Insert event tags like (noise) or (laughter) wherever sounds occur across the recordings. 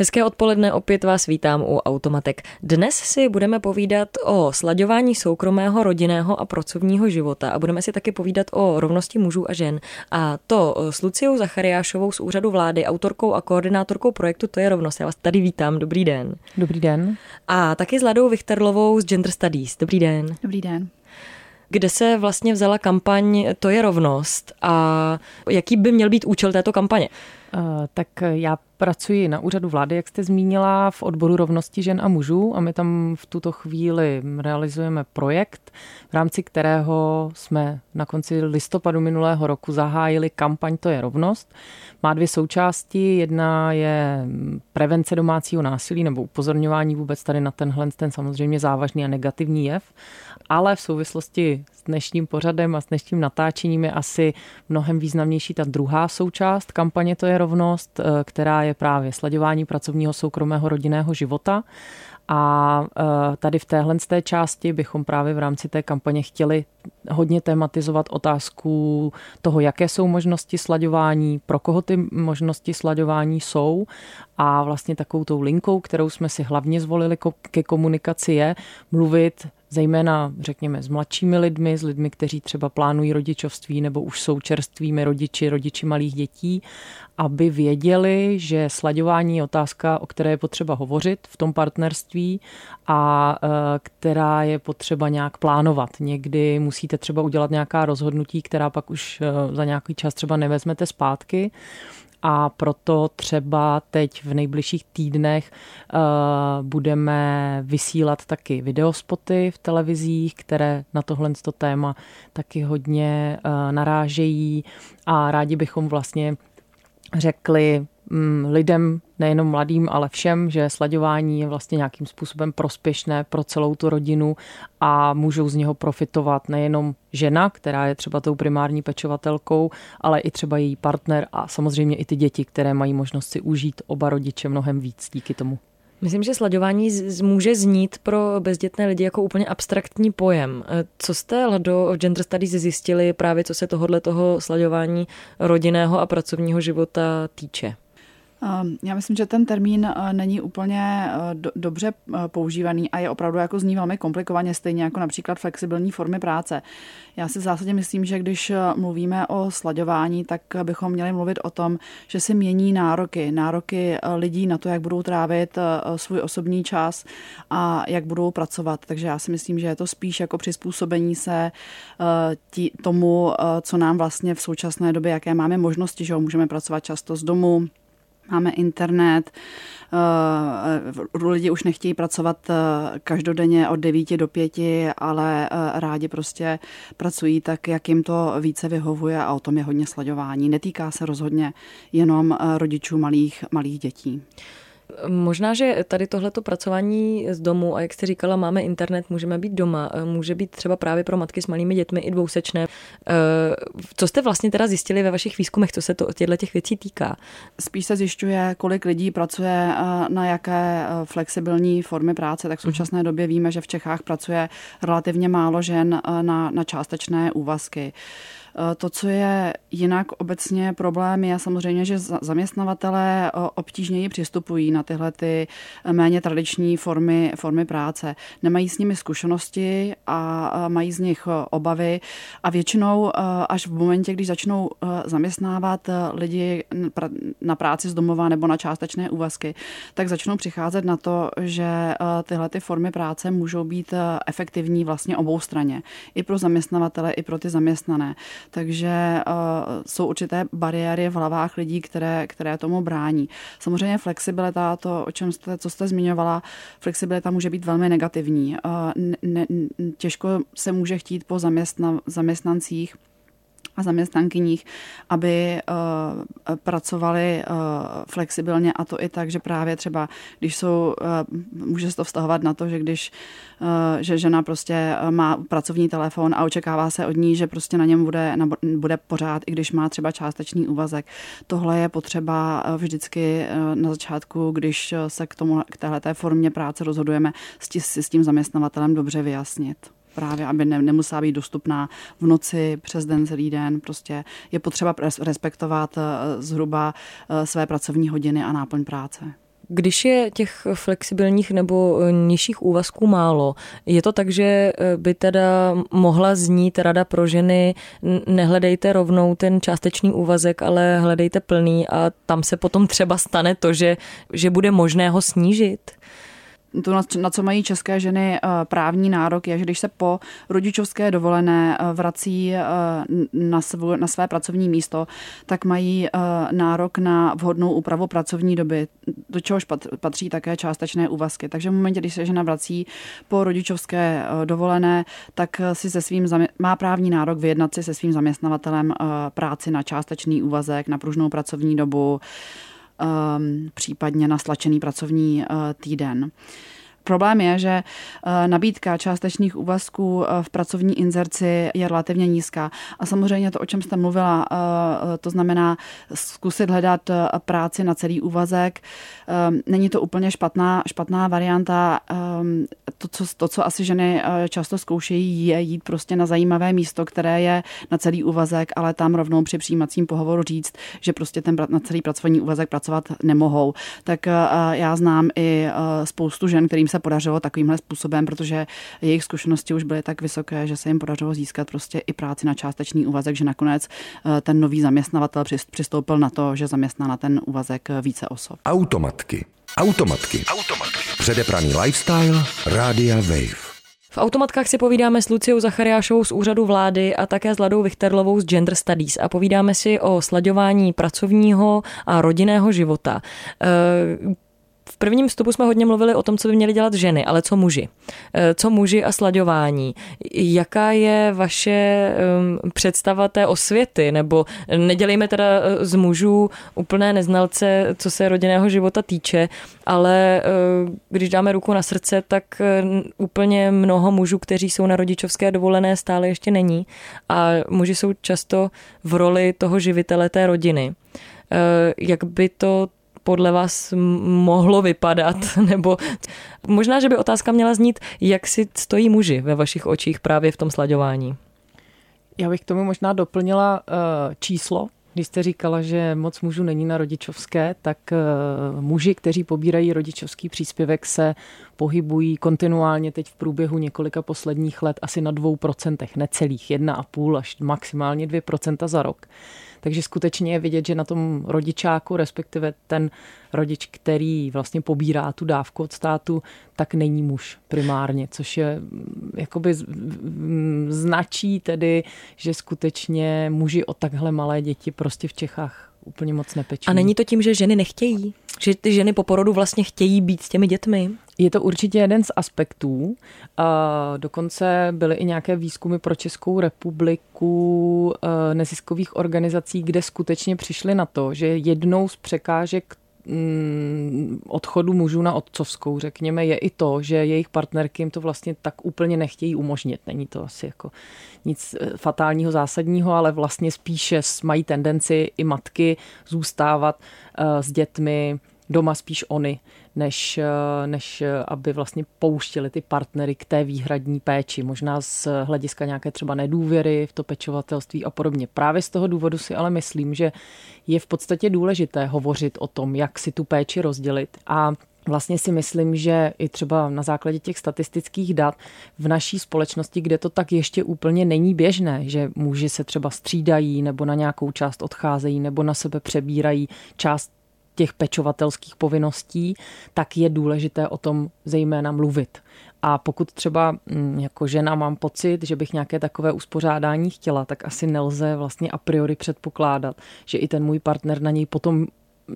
Hezké odpoledne, opět vás vítám u Automatek. Dnes si budeme povídat o slaďování soukromého, rodinného a pracovního života a budeme si taky povídat o rovnosti mužů a žen. A to s Luciou Zachariášovou z úřadu vlády, autorkou a koordinátorkou projektu To je rovnost. Já vás tady vítám, dobrý den. Dobrý den. A taky s Ladou Vichterlovou z Gender Studies. Dobrý den. Dobrý den. Kde se vlastně vzala kampaň To je rovnost a jaký by měl být účel této kampaně? Uh, tak já pracuji na úřadu vlády, jak jste zmínila, v odboru rovnosti žen a mužů a my tam v tuto chvíli realizujeme projekt, v rámci kterého jsme na konci listopadu minulého roku zahájili kampaň To je rovnost. Má dvě součásti. Jedna je prevence domácího násilí nebo upozorňování vůbec tady na tenhle ten samozřejmě závažný a negativní jev, ale v souvislosti s dnešním pořadem a s dnešním natáčením je asi mnohem významnější ta druhá součást kampaně To je rovnost, eh, která je právě slaďování pracovního, soukromého, rodinného života. A eh, tady v téhle té části bychom právě v rámci té kampaně chtěli hodně tematizovat otázku toho, jaké jsou možnosti slaďování, pro koho ty možnosti slaďování jsou a vlastně takovou tou linkou, kterou jsme si hlavně zvolili ke komunikaci je mluvit zejména, řekněme, s mladšími lidmi, s lidmi, kteří třeba plánují rodičovství nebo už jsou čerstvými rodiči, rodiči malých dětí, aby věděli, že slaďování je otázka, o které je potřeba hovořit v tom partnerství a e, která je potřeba nějak plánovat. Někdy musíte třeba udělat nějaká rozhodnutí, která pak už e, za nějaký čas třeba nevezmete zpátky a proto třeba teď v nejbližších týdnech uh, budeme vysílat taky videospoty v televizích, které na tohle téma taky hodně uh, narážejí. A rádi bychom vlastně řekli lidem, nejenom mladým, ale všem, že slaďování je vlastně nějakým způsobem prospěšné pro celou tu rodinu a můžou z něho profitovat nejenom žena, která je třeba tou primární pečovatelkou, ale i třeba její partner a samozřejmě i ty děti, které mají možnost si užít oba rodiče mnohem víc díky tomu. Myslím, že slaďování z- může znít pro bezdětné lidi jako úplně abstraktní pojem. E, co jste, v Gender Studies zjistili právě, co se tohohle toho slaďování rodinného a pracovního života týče? Ehm, Já myslím, že ten termín eh, není úplně eh, do, dobře eh, používaný a je opravdu jako zní velmi komplikovaně, stejně jako například flexibilní formy práce. Já si v zásadě myslím, že když mluvíme o slaďování, tak bychom měli mluvit o tom, že se mění nároky, nároky lidí na to, jak budou trávit svůj osobní čas a jak budou pracovat. Takže já si myslím, že je to spíš jako přizpůsobení se tí, tomu, co nám vlastně v současné době, jaké máme možnosti, že ho můžeme pracovat často z domu, máme internet, uh, lidi už nechtějí pracovat uh, každodenně od 9 do 5, ale uh, rádi prostě pracují tak, jak jim to více vyhovuje a o tom je hodně sledování. Netýká se rozhodně jenom rodičů malých, malých dětí. Možná, že tady tohleto pracování z domu a jak jste říkala, máme internet, můžeme být doma, může být třeba právě pro matky s malými dětmi i dvousečné. Co jste vlastně teda zjistili ve vašich výzkumech, co se to těchto těch věcí týká? Spíš se zjišťuje, kolik lidí pracuje na jaké flexibilní formy práce, tak v současné době víme, že v Čechách pracuje relativně málo žen na, na částečné úvazky. Eh, to, co je jinak obecně problém, je samozřejmě, že zaměstnavatele eh, obtížněji přistupují na tyhle ty eh, méně tradiční formy, formy práce. Nemají s nimi zkušenosti a mají z nich obavy a většinou až v momentě, když začnou zaměstnávat lidi na práci z domova nebo na částečné úvazky, tak začnou přicházet na to, že tyhle ty formy práce můžou být efektivní vlastně obou straně. I pro zaměstnavatele, i pro ty zaměstnané takže uh, jsou určité bariéry v hlavách lidí, které, které tomu brání. Samozřejmě flexibilita, to, o čem jste, co jste zmiňovala, flexibilita může být velmi negativní. Uh, ne, těžko se může chtít po zaměstna, zaměstnancích, a zaměstnankyních, aby uh, pracovali uh, flexibilně a to i tak, že právě třeba, když jsou, uh, může se to vztahovat na to, že když že žena prostě má pracovní telefon a očekává se od ní, že prostě na něm bude, na, bude pořád, i když má třeba částečný úvazek. Tohle je potřeba vždycky na začátku, když se k tomu, k téhleté formě práce rozhodujeme, si s tím zaměstnavatelem dobře vyjasnit právě, aby ne, nemusela být dostupná v noci, přes den, celý den. Prostě je potřeba respektovat eh, zhruba eh, své pracovní hodiny a náplň práce. Když je těch flexibilních nebo eh, nižších úvazků málo, je to tak, že by teda mohla znít rada pro ženy, nehledejte rovnou ten částečný úvazek, ale hledejte plný a tam se potom třeba stane to, že, že bude možné ho snížit? To, na co mají české ženy eh, právní nárok, je, že když se po rodičovské dovolené eh, vrací eh, na, svů, na své pracovní místo, tak mají nárok na vhodnou úpravu pracovní doby, do čehož patří také částečné úvazky. Takže v momentě, když se žena vrací po rodičovské dovolené, tak si se svým má právní nárok vyjednat si se svým zaměstnavatelem práci na částečný úvazek, na pružnou pracovní dobu, případně na stlačený pracovní uh, týden. Problém je, že eh, nabídka částečných úvazků eh, v pracovní inzerci je relativně nízká. A samozřejmě to, o čem jste mluvila, eh, to znamená zkusit hledat práci na celý úvazek. Není to úplně špatná, špatná varianta. To co, to, co asi ženy často zkoušejí, je jít prostě na zajímavé místo, které je na celý úvazek, ale tam rovnou při přijímacím pohovoru říct, že prostě ten na celý pracovní úvazek pracovat nemohou. Tak já znám i spoustu žen, kterým se podařilo takovýmhle způsobem, protože jejich zkušenosti už byly tak vysoké, že se jim podařilo získat prostě i práci na částečný úvazek, že nakonec eh, ten nový zaměstnavatel přistoupil na to, že zaměstná na ten úvazek více osob. Automatky. Automatky. Automatky. Předepraný lifestyle. Rádia Wave. V automatkách si povídáme s Luciou Zachariášovou z úřadu vlády a také s Ladou Vichterlovou z Gender Studies a povídáme si o slaďování pracovního a rodinného života. Prvním vstupu jsme hodně mluvili o tom, co by měly dělat ženy, ale co muži. Eh, co muži a slaďování. Jaká je vaše představa té osvěty? Nebo nedělejme teda eh, z mužů úplné neznalce, co se rodinného života týče, ale eh, když dáme ruku na srdce, tak úplně mnoho mužů, kteří jsou na rodičovské dovolené, stále ještě není. A muži jsou často v roli toho živitele té rodiny. Jak by to podle vás mohlo vypadat? (laughs) Nebo možná, že by otázka měla znít, jak si stojí muži ve vašich očích právě v tom slaďování? Já bych k tomu možná doplnila uh, číslo. Když jste říkala, že moc mužů není na rodičovské, tak uh, muži, kteří pobírají rodičovský příspěvek, se pohybují kontinuálně teď v průběhu několika posledních let asi na dvou procentech, necelých 1,5 až maximálně 2% za rok. Takže skutečně je vidět, že na tom rodičáku, respektive ten rodič, který vlastně pobírá tu dávku od státu, tak není muž primárně, což je mm, jakoby mm, značí tedy, že skutečně muži o takhle malé děti prostě v Čechách úplně moc nepečují. A není to tím, že ženy nechtějí? Že ty ženy po porodu vlastně chtějí být s těmi dětmi? Je to určitě jeden z aspektů. Dokonce byly i nějaké výzkumy pro Českou republiku e, neziskových organizací, kde skutečně přišli na to, že jednou z překážek mm, odchodu mužů na otcovskou, řekněme, je i to, že jejich partnerky jim to vlastně tak úplně nechtějí umožnit. Není to asi jako nic e, fatálního, zásadního, ale vlastně spíše mají tendenci i matky zůstávat e, s dětmi doma spíš oni, než, eh, než eh, aby vlastně pouštěli ty partnery k té výhradní péči. Možná z hlediska nějaké třeba nedůvěry v to pečovatelství a podobně. Právě z toho důvodu si ale myslím, že je v podstatě důležité hovořit o tom, jak si tu péči rozdělit a Vlastně si myslím, že i třeba na základě těch statistických dat v naší společnosti, kde to tak ještě úplně není běžné, že muži se třeba střídají nebo na nějakou část odcházejí nebo na sebe přebírají část těch pečovatelských povinností, tak je důležité o tom zejména mluvit. A pokud třeba mm, jako žena mám pocit, že bych nějaké takové uspořádání chtěla, tak asi nelze vlastně a priori předpokládat, že i ten můj partner na něj potom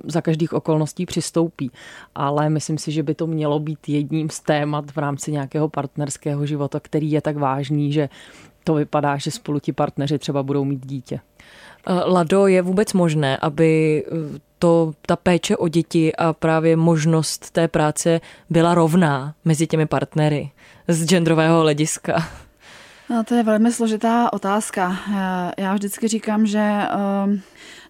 za každých okolností přistoupí. Ale myslím si, že by to mělo být jedním z témat v rámci nějakého partnerského života, který je tak vážný, že to vypadá, že spolu ti partneři třeba budou mít dítě. Eh, Lado, je vůbec možné, aby eh, to, ta péče o děti a právě možnost té práce byla rovná mezi těmi partnery z genderového hlediska? No, to je velmi složitá otázka. Já vždycky říkám, že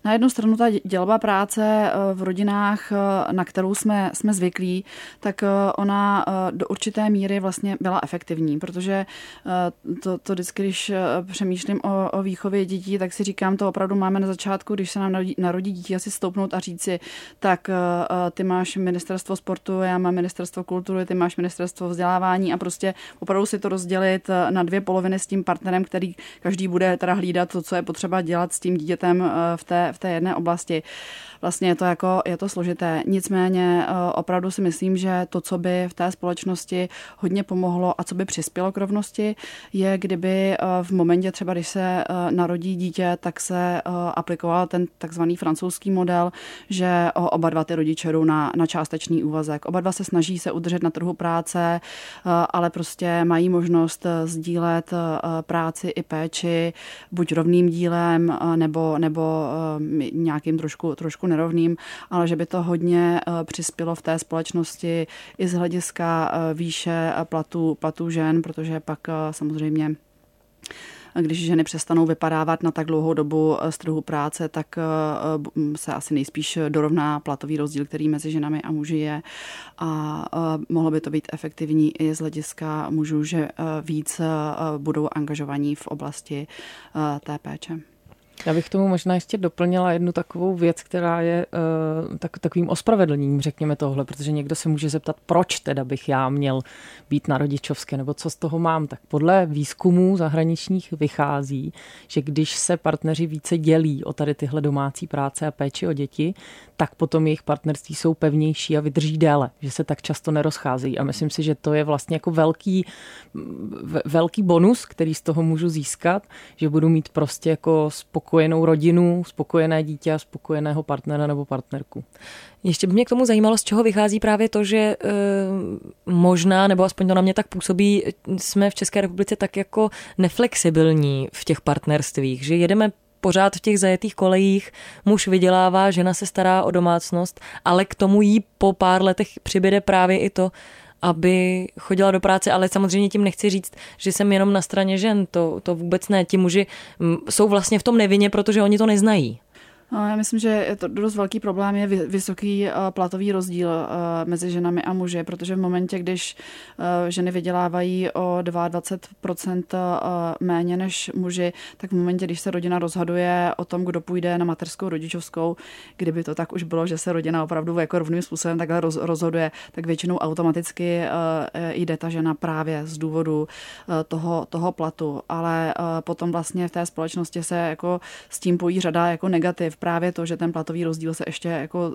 na jednu stranu ta dělba práce eh, v rodinách, eh, na kterou jsme, jsme zvyklí, tak eh, ona do určité míry vlastně byla efektivní, protože to, to vždycky, když přemýšlím o, o výchově dětí, tak si říkám, to opravdu máme na začátku, když se nám narodí, narodí dítě, asi stoupnout a říci, tak ty máš ministerstvo sportu, já mám ministerstvo kultury, ty máš ministerstvo vzdělávání. A prostě opravdu si to rozdělit na dvě poloviny s tím partnerem, který každý bude teda hlídat to, co je potřeba dělat s tím dítětem v té, v té jedné oblasti vlastně je to jako, je to složité. Nicméně eh, opravdu si myslím, že to, co by v té společnosti hodně pomohlo a co by přispělo k rovnosti, je, kdyby eh, v momentě třeba, když se eh, narodí dítě, tak se aplikoval ten takzvaný francouzský model, že oba dva ty rodiče jdou na, na částečný úvazek. Oba dva se snaží se udržet na trhu práce, ale prostě mají možnost sdílet práci i péči buď rovným dílem nebo, nebo nějakým trošku, trošku nerovným, ale že by to hodně eh, přispělo v té společnosti i z hlediska eh, výše platů, platů žen, protože pak eh, samozřejmě když ženy přestanou vypadávat na tak dlouhou dobu z trhu práce, tak se asi nejspíš dorovná platový rozdíl, který mezi ženami a muži je. A mohlo by to být efektivní i z hlediska mužů, že víc budou angažovaní v oblasti té péče. Já bych tomu možná ještě doplnila jednu takovou věc, která je uh, tak, takovým ospravedlněním, řekněme tohle, protože někdo se může zeptat, proč teda bych já měl být na rodičovské, nebo co z toho mám. Tak podle výzkumů zahraničních vychází, že když se partneři více dělí o tady tyhle domácí práce a péči o děti, tak potom jejich partnerství jsou pevnější a vydrží déle, že se tak často nerozcházejí. A myslím si, že to je vlastně jako velký, velký bonus, který z toho můžu získat, že budu mít prostě jako spokojenou rodinu, spokojené dítě a spokojeného partnera nebo partnerku. Ještě by mě k tomu zajímalo, z čeho vychází právě to, že e, možná, nebo aspoň to na mě tak působí, jsme v České republice tak jako neflexibilní v těch partnerstvích, že jedeme pořád v těch zajetých kolejích, muž vydělává, žena se stará o domácnost, ale k tomu jí po pár letech přibyde právě i to, aby chodila do práce, ale samozřejmě tím nechci říct, že jsem jenom na straně žen, to, to vůbec ne. Ti muži mm, jsou vlastně v tom nevině, protože oni to neznají. Já myslím, že je to dost velký problém je vysoký eh, platový rozdíl eh, mezi ženami a muži, protože v momentě, když eh, ženy vydělávají o 22% méně než muži, tak v momentě, když se rodina rozhoduje o tom, kdo půjde na mateřskou rodičovskou, kdyby to tak už bylo, že se rodina opravdu jako rovným způsobem takhle rozhoduje, tak většinou automaticky jde ta žena právě z důvodu toho, toho platu. Ale potom vlastně v té společnosti se jako s tím pojí řada jako negativ právě to, že ten platový rozdíl se ještě jako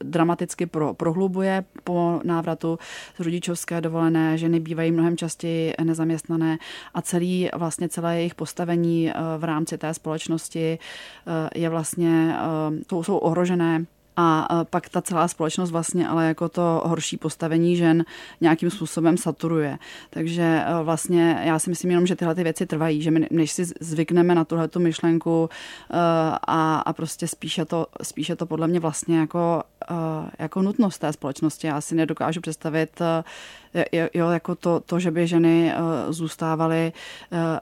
dramaticky pro, prohlubuje po návratu z rodičovské dovolené, ženy bývají mnohem častěji nezaměstnané a celý vlastně celé jejich postavení eh, v rámci té společnosti eh, je vlastně, eh, jsou, jsou ohrožené a pak ta celá společnost vlastně ale jako to horší postavení žen nějakým způsobem saturuje. Takže e, vlastně já si myslím jenom, že tyhle ty věci trvají, že my než si zvykneme na tuhle tu myšlenku e, a, a prostě spíše to, spíše to podle mě vlastně jako, e, jako nutnost té společnosti. Já si nedokážu představit jo, jako to, to, že by ženy zůstávaly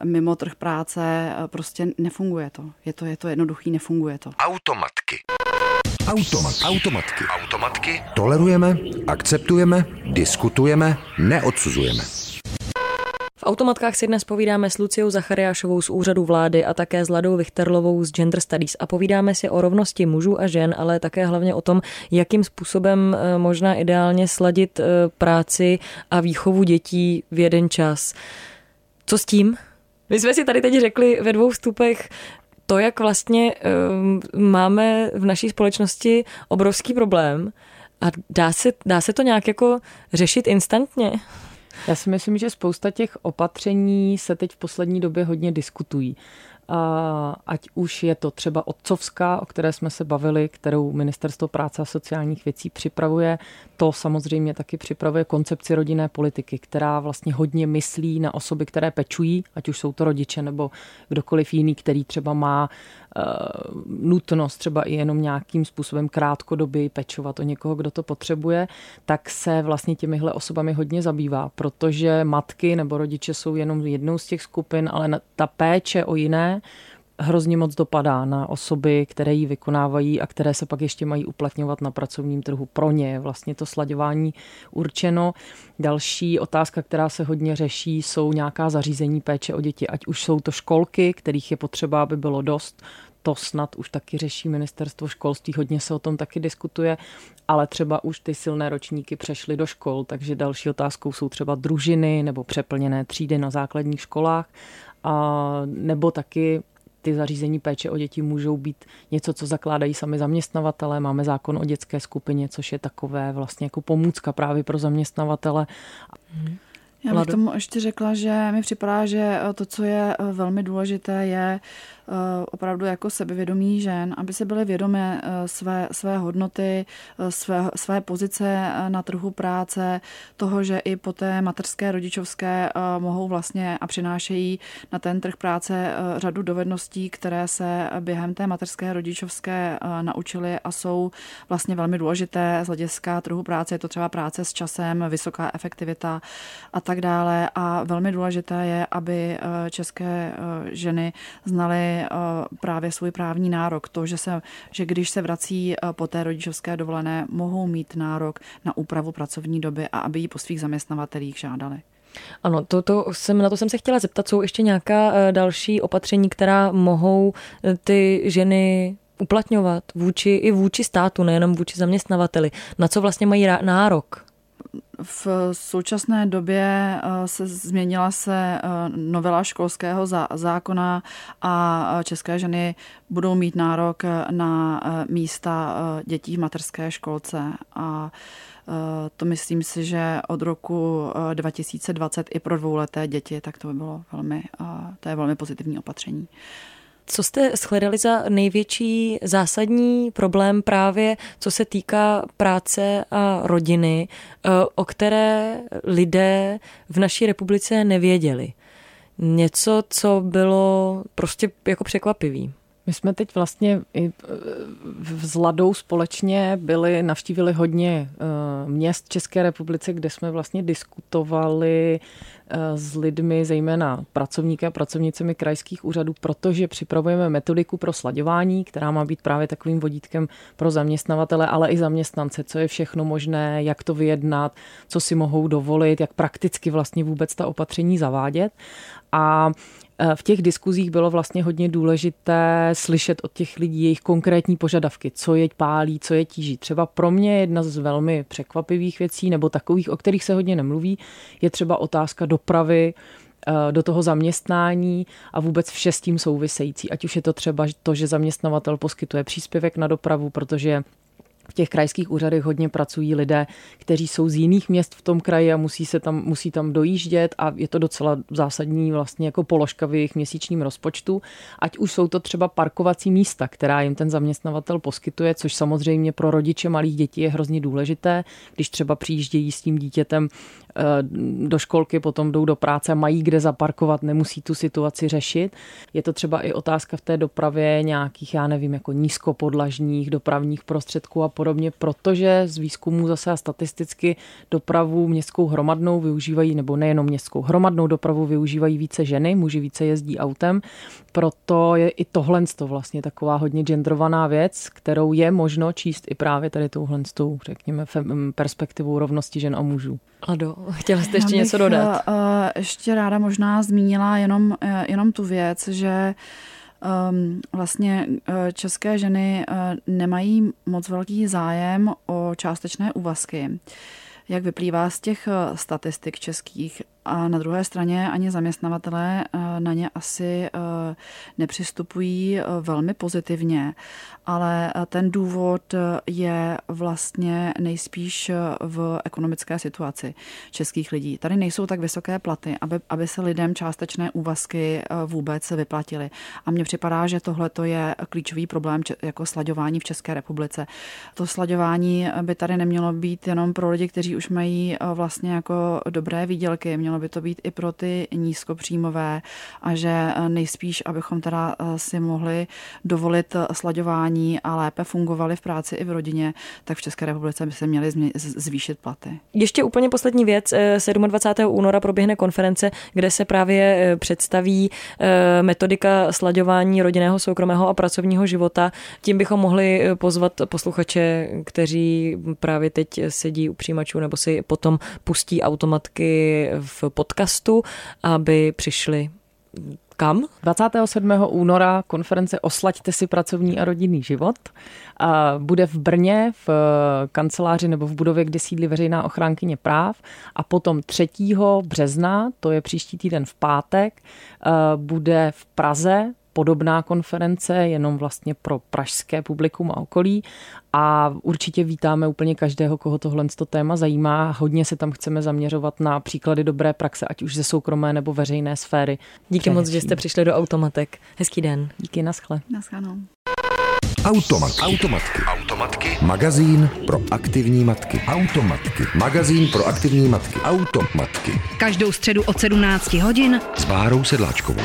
mimo trh práce, prostě nefunguje to. Je to, je to jednoduchý, nefunguje to. Automatky. Automat. Automatky. Automatky. Tolerujeme, akceptujeme, diskutujeme, neodsuzujeme. V automatkách si dnes povídáme s Luciou Zachariášovou z úřadu vlády a také s Ladou Vichterlovou z Gender Studies a povídáme si o rovnosti mužů a žen, ale také hlavně o tom, jakým způsobem eh, možná ideálně sladit eh, práci a výchovu dětí v jeden čas. Co s tím? My jsme si tady teď řekli ve dvou vstupech, to, jak vlastně um, máme v naší společnosti obrovský problém a dá se, dá se to nějak jako řešit instantně? Já si myslím, že spousta těch opatření se teď v poslední době hodně diskutují. Ať už je to třeba otcovská, o které jsme se bavili, kterou Ministerstvo práce a sociálních věcí připravuje, to samozřejmě taky připravuje koncepci rodinné politiky, která vlastně hodně myslí na osoby, které pečují, ať už jsou to rodiče nebo kdokoliv jiný, který třeba má nutnost třeba i jenom nějakým způsobem krátkodobě pečovat o někoho, kdo to potřebuje, tak se vlastně těmihle osobami hodně zabývá, protože matky nebo rodiče jsou jenom jednou z těch skupin, ale ta péče o jiné hrozně moc dopadá na osoby, které ji vykonávají a které se pak ještě mají uplatňovat na pracovním trhu. Pro ně vlastně to slaďování určeno. Další otázka, která se hodně řeší, jsou nějaká zařízení péče o děti, ať už jsou to školky, kterých je potřeba, aby bylo dost, to snad už taky řeší ministerstvo školství, hodně se o tom taky diskutuje, ale třeba už ty silné ročníky přešly do škol, takže další otázkou jsou třeba družiny nebo přeplněné třídy na základních školách, a nebo taky ty zařízení péče o děti můžou být něco, co zakládají sami zaměstnavatele. Máme zákon o dětské skupině, což je takové vlastně jako pomůcka právě pro zaměstnavatele. Já bych tomu ještě řekla, že mi připadá, že to, co je velmi důležité, je Eh, opravdu jako sebevědomí žen, aby se byly vědomé eh, své, své hodnoty, eh, své, své pozice na trhu práce, toho, že i po té materské, rodičovské mohou vlastně a přinášejí na ten trh práce řadu dovedností, které se během té materské, rodičovské naučily a jsou vlastně velmi důležité z hlediska trhu práce. Je to třeba práce s časem, vysoká efektivita a tak dále. A velmi důležité je, aby české ženy znaly Eh, právě svůj právní nárok. To, že, se, že když se vrací eh, po té rodičovské dovolené, mohou mít nárok na úpravu pracovní doby a aby ji po svých zaměstnavatelích žádali. Ano, to, to jsem, na to jsem se chtěla zeptat. Jsou ještě nějaká eh, další opatření, která mohou ty ženy uplatňovat vůči, i vůči státu, nejenom vůči zaměstnavateli? Na co vlastně mají nárok? V současné době eh, se změnila se eh, novela školského zákona a eh, české ženy budou mít nárok na místa dětí v materské školce a to myslím si, že od roku 2020 i pro dvouleté děti, tak to by bylo velmi, to je velmi pozitivní opatření. Co jste shledali za největší zásadní problém právě, co se týká práce a rodiny, eh, o které lidé v naší republice nevěděli? Něco, co bylo prostě jako překvapivý. My jsme teď vlastně i s Ladou společně byli, navštívili hodně eh, měst České republice, kde jsme vlastně diskutovali eh, s lidmi, zejména pracovníky a pracovnicemi krajských úřadů, protože připravujeme metodiku pro slaďování, která má být právě takovým vodítkem pro zaměstnavatele, ale i zaměstnance, co je všechno možné, jak to vyjednat, co si mohou dovolit, jak prakticky vlastně vůbec ta opatření zavádět. A v těch diskuzích bylo vlastně hodně důležité slyšet od těch lidí jejich konkrétní požadavky, co je pálí, co je tíží. Třeba pro mě jedna z velmi překvapivých věcí, nebo takových, o kterých se hodně nemluví, je třeba otázka dopravy, eh, do toho zaměstnání a vůbec vše s tím související. Ať už je to třeba to, že zaměstnavatel poskytuje příspěvek na dopravu, protože v těch krajských úřadech hodně pracují lidé, kteří jsou z jiných měst v tom kraji a musí, se tam, musí tam dojíždět a je to docela zásadní vlastně jako položka v jejich měsíčním rozpočtu. Ať už jsou to třeba parkovací místa, která jim ten zaměstnavatel poskytuje, což samozřejmě pro rodiče malých dětí je hrozně důležité, když třeba přijíždějí s tím dítětem do školky, potom jdou do práce mají kde zaparkovat, nemusí tu situaci řešit. Je to třeba i otázka v té dopravě nějakých, já nevím, jako nízkopodlažních dopravních prostředků a podobně, protože z výzkumu zase a statisticky dopravu městskou hromadnou využívají, nebo nejenom městskou hromadnou dopravu využívají více ženy, muži více jezdí autem, proto je i tohle vlastně taková hodně genderovaná věc, kterou je možno číst i právě tady touhle, řekněme, perspektivou rovnosti žen a mužů. Ado, chtěla jste ještě něco dodat? Uh, ještě ráda možná zmínila jenom, uh, jenom tu věc, že um, vlastně uh, české ženy uh, nemají moc velký zájem o částečné úvazky. Jak vyplývá z těch statistik českých, a na druhé straně ani zaměstnavatelé na ně asi nepřistupují velmi pozitivně, ale ten důvod je vlastně nejspíš v ekonomické situaci českých lidí. Tady nejsou tak vysoké platy, aby, aby se lidem částečné úvazky vůbec vyplatily. A mně připadá, že tohle je klíčový problém jako slaďování v České republice. To slaďování by tady nemělo být jenom pro lidi, kteří už mají vlastně jako dobré výdělky, mělo by to být i pro ty nízkopříjmové a že nejspíš, abychom teda si mohli dovolit slaďování a lépe fungovali v práci i v rodině, tak v České republice by se měly zvýšit platy. Ještě úplně poslední věc. 27. února proběhne konference, kde se právě představí metodika slaďování rodinného, soukromého a pracovního života. Tím bychom mohli pozvat posluchače, kteří právě teď sedí u přijímačů nebo si potom pustí automatky v podcastu, aby přišli kam? 27. února konference Oslaďte si pracovní a rodinný život. A bude v Brně v kanceláři nebo v budově, kde sídlí veřejná ochránkyně práv. A potom 3. března, to je příští týden v pátek, bude v Praze podobná konference, jenom vlastně pro pražské publikum a okolí. A určitě vítáme úplně každého, koho tohle to téma zajímá. Hodně se tam chceme zaměřovat na příklady dobré praxe, ať už ze soukromé nebo veřejné sféry. Díky moc, že jste přišli do Automatek. Hezký den. Díky, naschle. Naschledanou. Automat. Automatky. Automatky. Magazín pro aktivní matky. Automatky. Magazín pro aktivní matky. Automatky. Každou středu od 17 hodin s Bárou Sedláčkovou.